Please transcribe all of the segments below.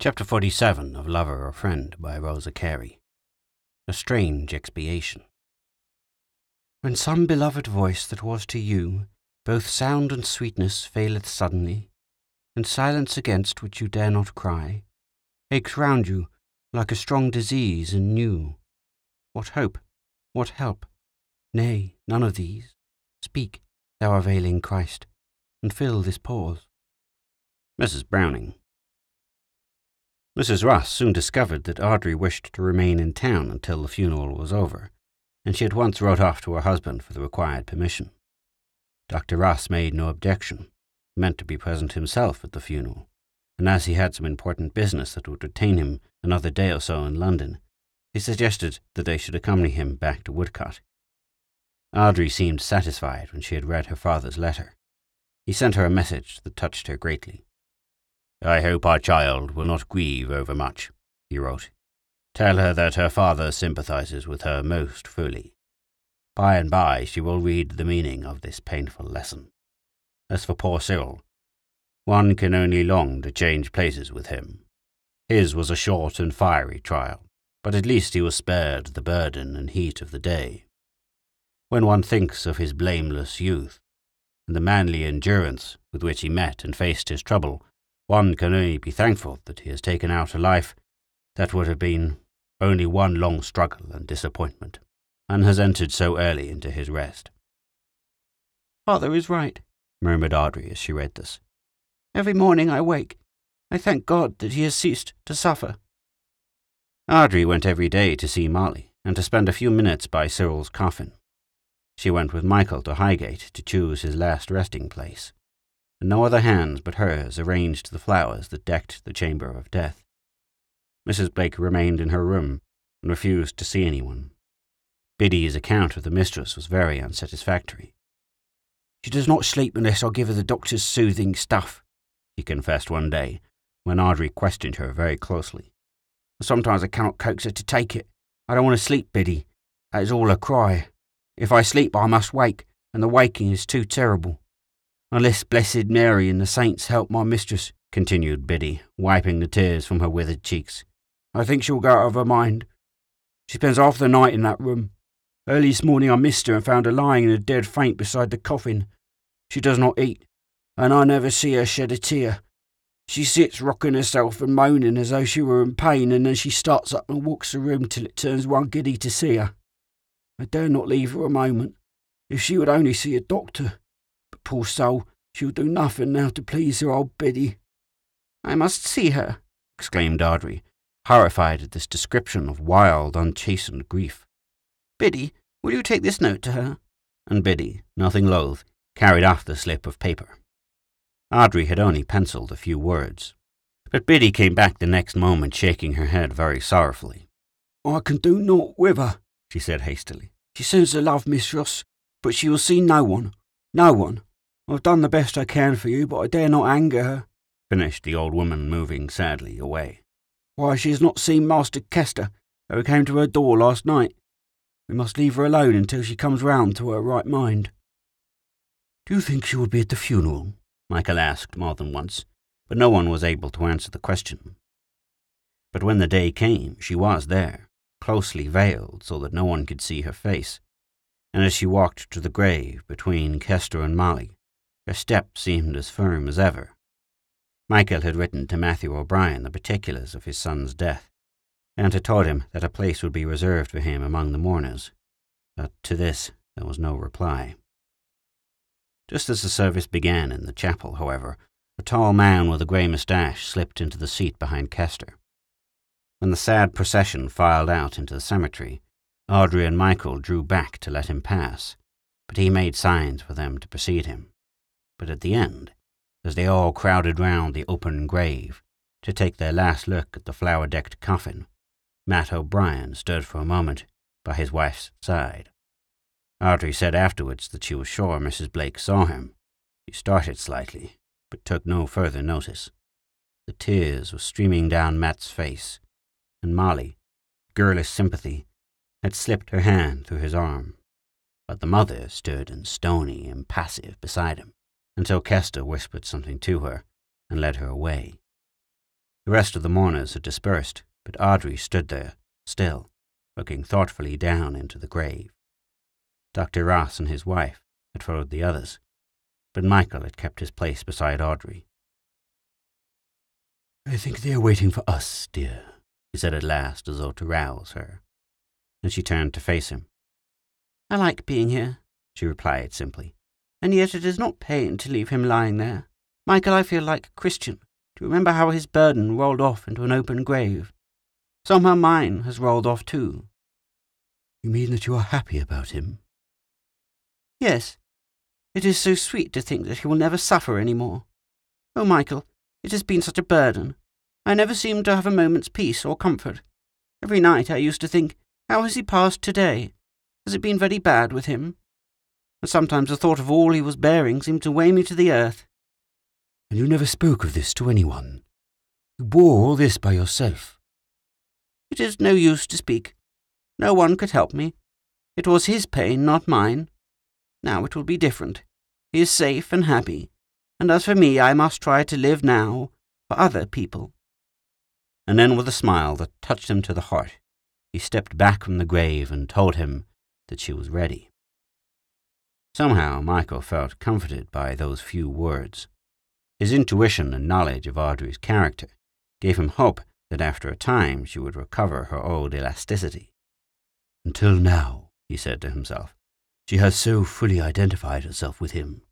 Chapter 47 of Lover or Friend by Rosa Carey. A Strange Expiation. When some beloved voice that was to you both sound and sweetness faileth suddenly, and silence against which you dare not cry, aches round you like a strong disease and new. What hope? What help? Nay, none of these. Speak, thou availing Christ, and fill this pause. Mrs. Browning. Mrs. Ross soon discovered that Audrey wished to remain in town until the funeral was over, and she at once wrote off to her husband for the required permission. Dr. Ross made no objection. He meant to be present himself at the funeral, and as he had some important business that would detain him another day or so in London, he suggested that they should accompany him back to Woodcote. Audrey seemed satisfied when she had read her father's letter. He sent her a message that touched her greatly. I hope our child will not grieve overmuch, he wrote. Tell her that her father sympathizes with her most fully. By and by she will read the meaning of this painful lesson. As for poor Cyril, one can only long to change places with him. His was a short and fiery trial, but at least he was spared the burden and heat of the day. When one thinks of his blameless youth, and the manly endurance with which he met and faced his trouble, one can only be thankful that he has taken out a life that would have been only one long struggle and disappointment, and has entered so early into his rest. Father is right, murmured Audrey as she read this. Every morning I wake. I thank God that he has ceased to suffer. Audrey went every day to see Molly and to spend a few minutes by Cyril's coffin. She went with Michael to Highgate to choose his last resting place and no other hands but hers arranged the flowers that decked the chamber of death. Mrs. Blake remained in her room and refused to see anyone. Biddy's account of the mistress was very unsatisfactory. She does not sleep unless I give her the doctor's soothing stuff, he confessed one day, when Audrey questioned her very closely. Sometimes I cannot coax her to take it. I don't want to sleep, Biddy. That is all her cry. If I sleep, I must wake, and the waking is too terrible. Unless Blessed Mary and the saints help my mistress, continued Biddy, wiping the tears from her withered cheeks. I think she'll go out of her mind. She spends half the night in that room. Early this morning I missed her and found her lying in a dead faint beside the coffin. She does not eat, and I never see her shed a tear. She sits rocking herself and moaning as though she were in pain, and then she starts up and walks the room till it turns one giddy to see her. I dare not leave her a moment. If she would only see a doctor. Poor soul, she'll do nothing now to please her old Biddy. I must see her, exclaimed Audrey, horrified at this description of wild, unchastened grief. Biddy, will you take this note to her? And Biddy, nothing loath, carried off the slip of paper. Audrey had only penciled a few words, but Biddy came back the next moment shaking her head very sorrowfully. I can do naught with her, she said hastily. She seems to love Miss Ross, but she will see no one. No one. I've done the best I can for you, but I dare not anger her, finished the old woman, moving sadly away. Why, she has not seen Master Kester, who came to her door last night. We must leave her alone until she comes round to her right mind. Do you think she will be at the funeral? Michael asked more than once, but no one was able to answer the question. But when the day came, she was there, closely veiled so that no one could see her face, and as she walked to the grave between Kester and Molly, her step seemed as firm as ever. Michael had written to Matthew O'Brien the particulars of his son's death, and had told him that a place would be reserved for him among the mourners, but to this there was no reply. Just as the service began in the chapel, however, a tall man with a grey moustache slipped into the seat behind Kester. When the sad procession filed out into the cemetery, Audrey and Michael drew back to let him pass, but he made signs for them to precede him. But at the end, as they all crowded round the open grave to take their last look at the flower decked coffin, Matt O'Brien stood for a moment by his wife's side. Audrey said afterwards that she was sure Mrs. Blake saw him. She started slightly, but took no further notice. The tears were streaming down Matt's face, and Molly, girlish sympathy, had slipped her hand through his arm, but the mother stood in stony, impassive beside him until Kester whispered something to her and led her away. The rest of the mourners had dispersed, but Audrey stood there, still, looking thoughtfully down into the grave. Dr. Ross and his wife had followed the others, but Michael had kept his place beside Audrey. I think they are waiting for us, dear, he said at last, as though to rouse her. And she turned to face him. I like being here, she replied simply, and yet it is not pain to leave him lying there. Michael, I feel like a Christian to remember how his burden rolled off into an open grave. Somehow mine has rolled off too. You mean that you are happy about him? Yes. It is so sweet to think that he will never suffer any more. Oh, Michael, it has been such a burden. I never seemed to have a moment's peace or comfort. Every night I used to think, how has he passed today? Has it been very bad with him? And sometimes the thought of all he was bearing seemed to weigh me to the earth. And you never spoke of this to anyone? You bore all this by yourself? It is no use to speak. No one could help me. It was his pain, not mine. Now it will be different. He is safe and happy, and as for me, I must try to live now for other people. And then, with a smile that touched him to the heart, he stepped back from the grave and told him that she was ready. Somehow, Michael felt comforted by those few words. His intuition and knowledge of Audrey's character gave him hope that after a time she would recover her old elasticity. Until now, he said to himself, she has so fully identified herself with him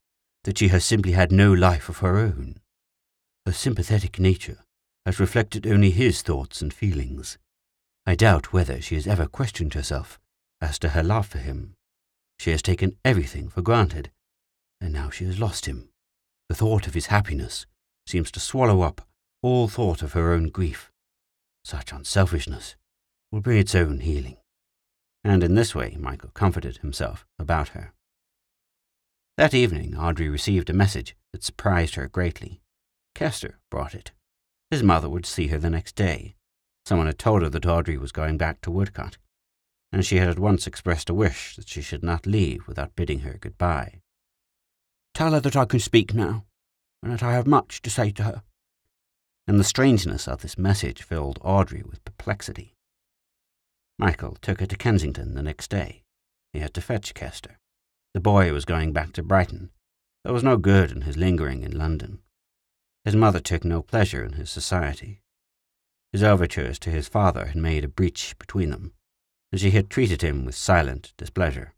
that she has simply had no life of her own. Her sympathetic nature has reflected only his thoughts and feelings. I doubt whether she has ever questioned herself as to her love for him. She has taken everything for granted, and now she has lost him. The thought of his happiness seems to swallow up all thought of her own grief. Such unselfishness will bring its own healing. And in this way, Michael comforted himself about her. That evening, Audrey received a message that surprised her greatly. Kester brought it. His mother would see her the next day. Someone had told her that Audrey was going back to Woodcote, and she had at once expressed a wish that she should not leave without bidding her good-bye. Tell her that I can speak now, and that I have much to say to her. And the strangeness of this message filled Audrey with perplexity. Michael took her to Kensington the next day. He had to fetch Kester. The boy was going back to Brighton. There was no good in his lingering in London. His mother took no pleasure in his society. His overtures to his father had made a breach between them, and she had treated him with silent displeasure.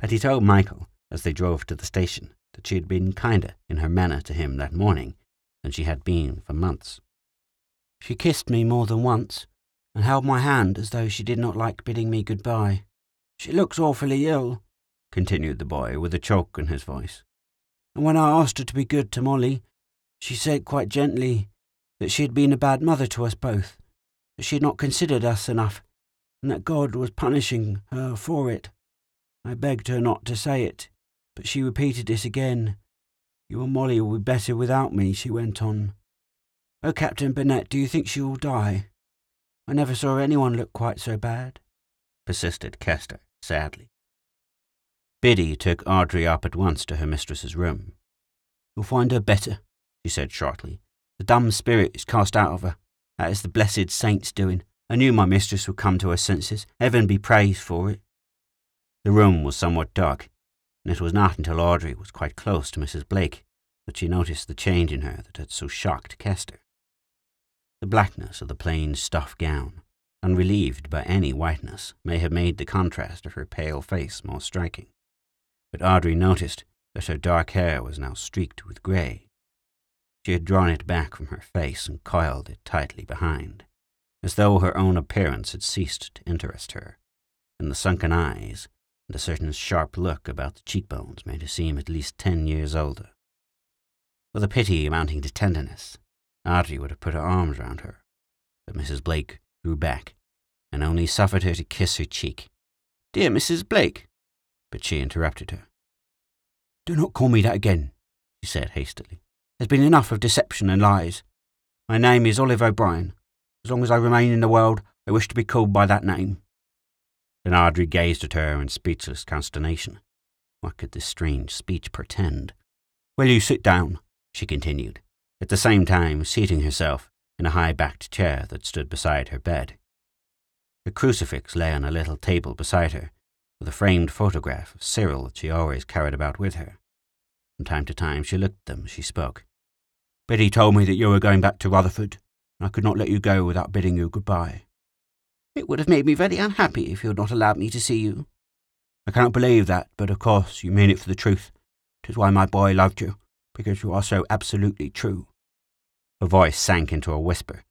But he told Michael, as they drove to the station, that she had been kinder in her manner to him that morning than she had been for months. She kissed me more than once, and held my hand as though she did not like bidding me good-bye. She looks awfully ill, continued the boy with a choke in his voice. And when I asked her to be good to Molly, she said quite gently that she had been a bad mother to us both, that she had not considered us enough, and that God was punishing her for it. I begged her not to say it, but she repeated it again. You and Molly will be better without me, she went on. Oh, Captain Burnett, do you think she will die? I never saw anyone look quite so bad, persisted Kester sadly. Biddy took Audrey up at once to her mistress's room. You'll find her better, she said shortly. The dumb spirit is cast out of her. That is the blessed saint's doing. I knew my mistress would come to her senses. Heaven be praised for it. The room was somewhat dark, and it was not until Audrey was quite close to Mrs. Blake that she noticed the change in her that had so shocked Kester. The blackness of the plain stuff gown, unrelieved by any whiteness, may have made the contrast of her pale face more striking but Audrey noticed that her dark hair was now streaked with grey. She had drawn it back from her face and coiled it tightly behind, as though her own appearance had ceased to interest her, and the sunken eyes and a certain sharp look about the cheekbones made her seem at least ten years older. With a pity amounting to tenderness, Audrey would have put her arms round her, but Mrs. Blake drew back and only suffered her to kiss her cheek. Dear Mrs. Blake, but she interrupted her. Do not call me that again, she said hastily. There's been enough of deception and lies. My name is Olive O'Brien. As long as I remain in the world, I wish to be called by that name. Then Audrey gazed at her in speechless consternation. What could this strange speech portend? Will you sit down? she continued, at the same time seating herself in a high backed chair that stood beside her bed. A crucifix lay on a little table beside her, with a framed photograph of Cyril that she always carried about with her. From time to time she looked at them as she spoke. Biddy told me that you were going back to Rutherford, I could not let you go without bidding you goodbye. It would have made me very unhappy if you had not allowed me to see you. I cannot believe that, but of course you mean it for the truth. Tis why my boy loved you, because you are so absolutely true. Her voice sank into a whisper,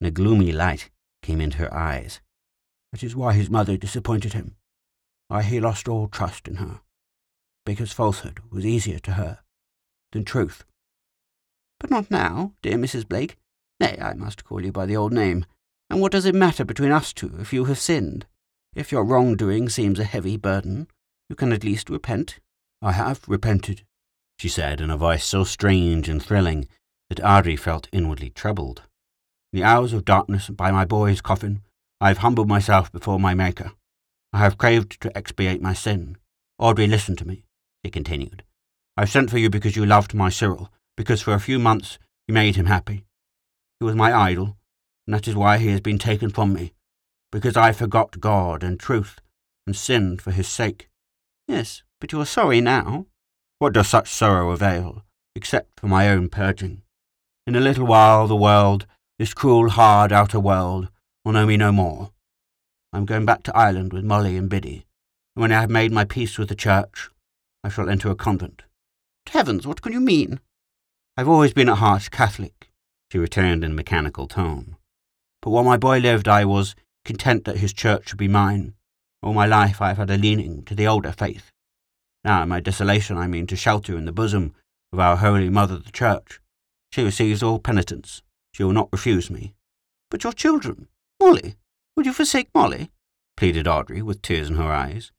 and a gloomy light came into her eyes. That is why his mother disappointed him. Why he lost all trust in her. Because falsehood was easier to her than truth. But not now, dear Mrs. Blake. Nay, I must call you by the old name. And what does it matter between us two if you have sinned? If your wrongdoing seems a heavy burden, you can at least repent. I have repented, she said in a voice so strange and thrilling that Audrey felt inwardly troubled. In the hours of darkness by my boy's coffin, I have humbled myself before my Maker. I have craved to expiate my sin. Audrey, listen to me, she continued. I have sent for you because you loved my Cyril, because for a few months you made him happy. Was my idol, and that is why he has been taken from me, because I forgot God and truth and sinned for his sake. Yes, but you are sorry now. What does such sorrow avail, except for my own purging? In a little while the world, this cruel, hard outer world, will know me no more. I am going back to Ireland with Molly and Biddy, and when I have made my peace with the church, I shall enter a convent. Heavens, what can you mean? I've always been at heart Catholic, she returned in a mechanical tone. But while my boy lived, I was content that his church should be mine. All my life I have had a leaning to the older faith. Now in my desolation I mean to shelter in the bosom of our Holy Mother the Church. She receives all penitence. She will not refuse me. But your children, Molly, would you forsake Molly? pleaded Audrey, with tears in her eyes.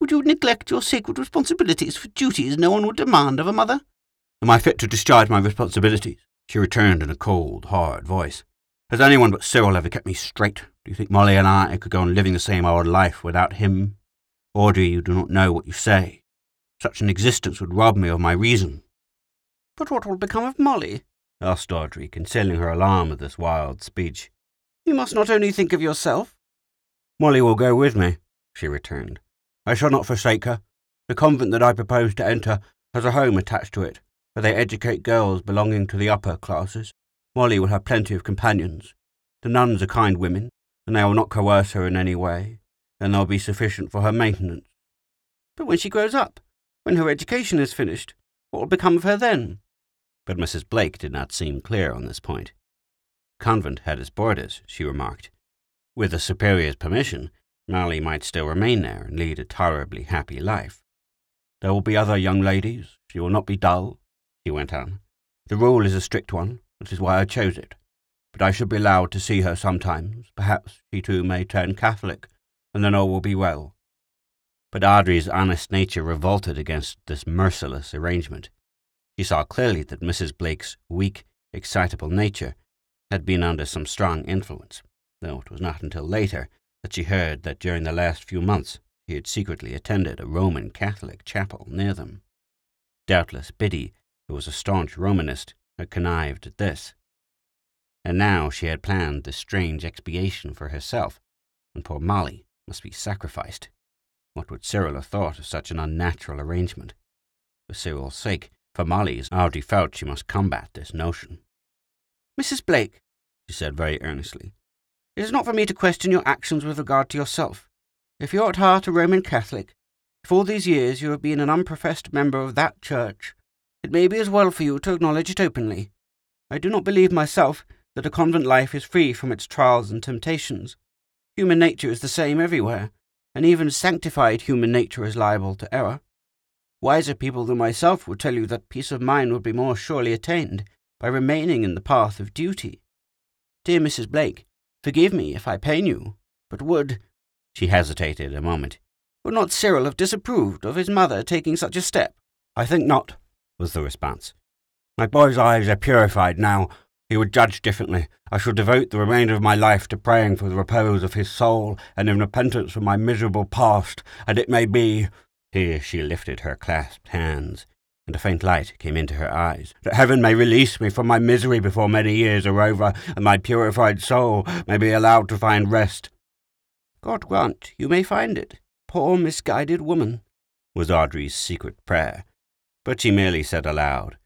Would you neglect your sacred responsibilities for duties no one would demand of a mother? Am I fit to discharge my responsibilities? She returned in a cold, hard voice. Has anyone but Cyril ever kept me straight? Do you think Molly and I could go on living the same old life without him? Audrey, you do not know what you say. Such an existence would rob me of my reason. But what will become of Molly? asked Audrey, concealing her alarm at this wild speech. You must not only think of yourself. Molly will go with me, she returned. I shall not forsake her. The convent that I propose to enter has a home attached to it, where they educate girls belonging to the upper classes. Molly will have plenty of companions. The nuns are kind women, and they will not coerce her in any way, and they'll be sufficient for her maintenance. But when she grows up, when her education is finished, what will become of her then? But Mrs. Blake did not seem clear on this point. Convent had its borders, she remarked. With the superior's permission, Molly might still remain there and lead a tolerably happy life. There will be other young ladies. She will not be dull, he went on. The rule is a strict one, which is why I chose it. But I should be allowed to see her sometimes. Perhaps she too may turn Catholic, and then all will be well. But Audrey's honest nature revolted against this merciless arrangement. She saw clearly that Mrs. Blake's weak, excitable nature had been under some strong influence, though it was not until later that she heard that during the last few months she had secretly attended a Roman Catholic chapel near them. Doubtless Biddy, who was a staunch Romanist, had connived at this. And now she had planned this strange expiation for herself, and poor Molly must be sacrificed. What would Cyril have thought of such an unnatural arrangement? For Cyril's sake, for Molly's, Audrey felt she must combat this notion. Mrs. Blake, she said very earnestly, it is not for me to question your actions with regard to yourself. If you are at heart a Roman Catholic, if all these years you have been an unprofessed member of that church, it may be as well for you to acknowledge it openly. I do not believe myself that a convent life is free from its trials and temptations. Human nature is the same everywhere, and even sanctified human nature is liable to error. Wiser people than myself would tell you that peace of mind would be more surely attained by remaining in the path of duty. Dear Mrs. Blake, forgive me if I pain you, but would, she hesitated a moment, would not Cyril have disapproved of his mother taking such a step? I think not, was the response. My boy's eyes are purified now. He would judge differently. I shall devote the remainder of my life to praying for the repose of his soul and in repentance for my miserable past, and it may be. Here she lifted her clasped hands and a faint light came into her eyes, that heaven may release me from my misery before many years are over, and my purified soul may be allowed to find rest. God grant you may find it, poor misguided woman, was Audrey's secret prayer, but she merely said aloud,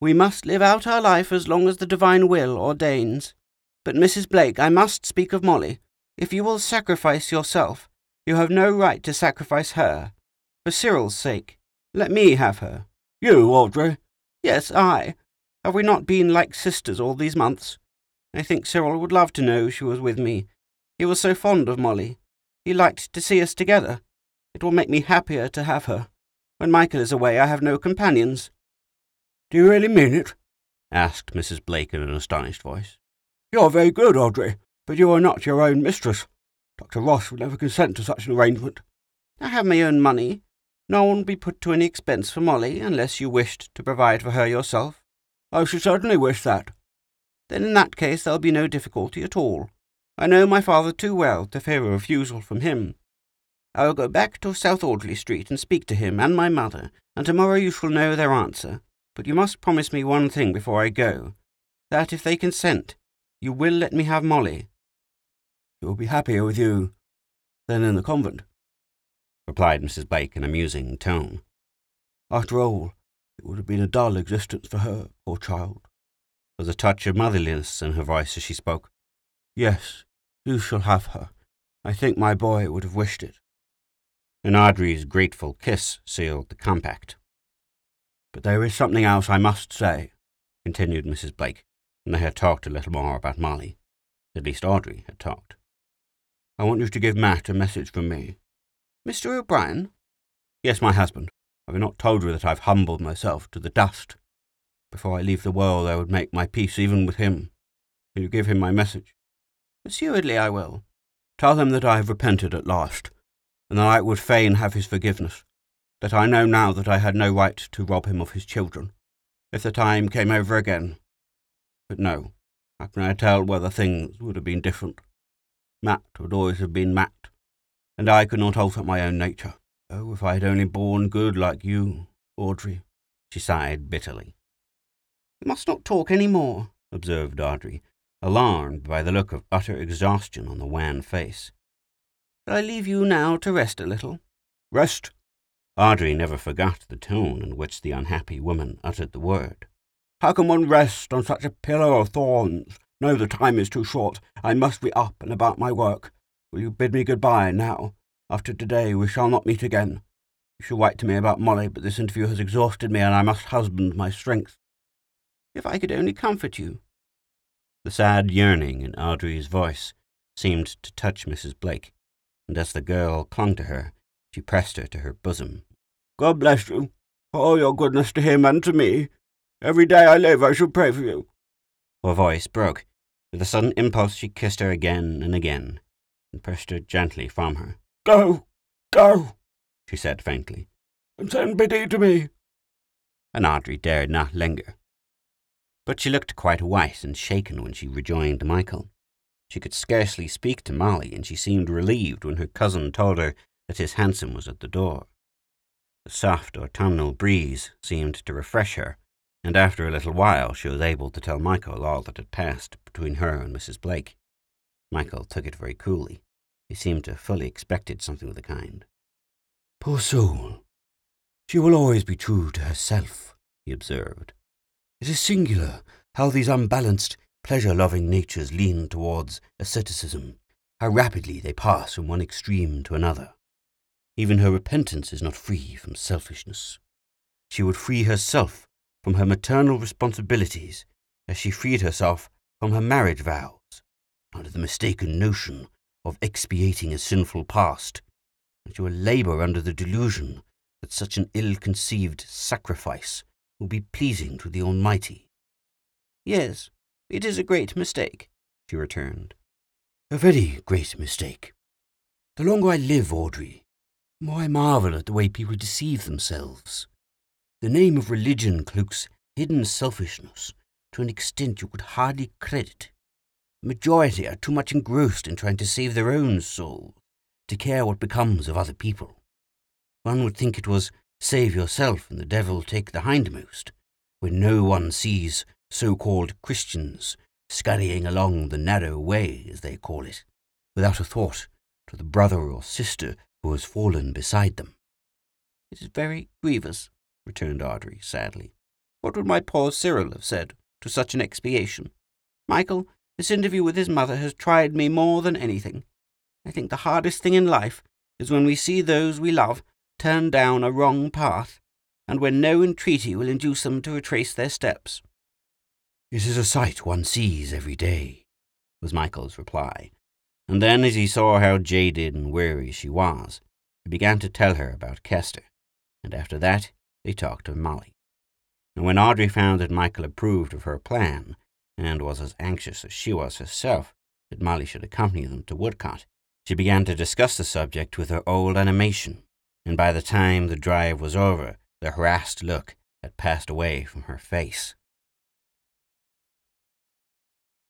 We must live out our life as long as the divine will ordains. But, Mrs. Blake, I must speak of Molly. If you will sacrifice yourself, you have no right to sacrifice her. For Cyril's sake, let me have her. You, Audrey? Yes, I. Have we not been like sisters all these months? I think Cyril would love to know she was with me. He was so fond of Molly. He liked to see us together. It will make me happier to have her. When Michael is away, I have no companions. Do you really mean it? asked Mrs. Blake in an astonished voice. You're very good, Audrey, but you are not your own mistress. Dr. Ross would never consent to such an arrangement. I have my own money. No one will be put to any expense for Molly unless you wished to provide for her yourself. I should certainly wish that. Then in that case there'll be no difficulty at all. I know my father too well to fear a refusal from him. I will go back to South Audley Street and speak to him and my mother, and tomorrow you shall know their answer. But you must promise me one thing before I go, that if they consent, you will let me have Molly. She will be happier with you than in the convent, replied Mrs. Blake in a musing tone. After all, it would have been a dull existence for her, poor child. There was a touch of motherliness in her voice as she spoke. Yes, you shall have her. I think my boy would have wished it. And Audrey's grateful kiss sealed the compact. But there is something else I must say, continued Mrs. Blake, when they had talked a little more about Molly. At least Audrey had talked. I want you to give Matt a message from me. Mr. O'Brien? Yes, my husband. Have I not told you that I've humbled myself to the dust? Before I leave the world, I would make my peace even with him. Will you give him my message? Assuredly I will. Tell him that I have repented at last, and that I would fain have his forgiveness, that I know now that I had no right to rob him of his children, if the time came over again. But no, how can I tell whether things would have been different? Matt would always have been Matt, and I could not alter my own nature. Oh, if I had only borne good like you, Audrey, she sighed bitterly. You must not talk any more, observed Audrey, alarmed by the look of utter exhaustion on the wan face. I leave you now to rest a little? Rest? Audrey never forgot the tone in which the unhappy woman uttered the word. How can one rest on such a pillow of thorns? No, the time is too short. I must be up and about my work. Will you bid me good-bye now? After today we shall not meet again. You shall write to me about Molly, but this interview has exhausted me, and I must husband my strength. If I could only comfort you. The sad yearning in Audrey's voice seemed to touch Mrs. Blake, and as the girl clung to her, she pressed her to her bosom. God bless you, for all your goodness to him and to me. Every day I live I shall pray for you. Her voice broke. With a sudden impulse she kissed her again and again, and pressed her gently from her. Go, go, she said faintly, and send Biddy to me. And Audrey dared not linger. But she looked quite white and shaken when she rejoined Michael. She could scarcely speak to Molly, and she seemed relieved when her cousin told her that his hansom was at the door. The soft autumnal breeze seemed to refresh her, and after a little while she was able to tell Michael all that had passed between her and Mrs. Blake. Michael took it very coolly. He seemed to have fully expected something of the kind. Poor soul! She will always be true to herself, he observed. It is singular how these unbalanced, pleasure-loving natures lean towards asceticism, how rapidly they pass from one extreme to another. Even her repentance is not free from selfishness. She would free herself from her maternal responsibilities as she freed herself from her marriage vows, under the mistaken notion of expiating a sinful past, and she will labour under the delusion that such an ill-conceived sacrifice will be pleasing to the Almighty. Yes, it is a great mistake, she returned. A very great mistake. The longer I live, Audrey, the more I marvel at the way people deceive themselves. The name of religion cloaks hidden selfishness to an extent you could hardly credit The majority are too much engrossed in trying to save their own souls to care what becomes of other people. One would think it was save yourself and the devil take the hindmost, when no one sees so-called Christians scurrying along the narrow way, as they call it, without a thought to the brother or sister who has fallen beside them. It is very grievous, returned Audrey sadly. What would my poor Cyril have said to such an expiation? Michael, this interview with his mother has tried me more than anything. I think the hardest thing in life is when we see those we love turn down a wrong path, and when no entreaty will induce them to retrace their steps. It is a sight one sees every day, was Michael's reply. And then, as he saw how jaded and weary she was, he began to tell her about Kester, and after that they talked of Molly. And when Audrey found that Michael approved of her plan, and was as anxious as she was herself that Molly should accompany them to Woodcote, she began to discuss the subject with her old animation, and by the time the drive was over, the harassed look had passed away from her face.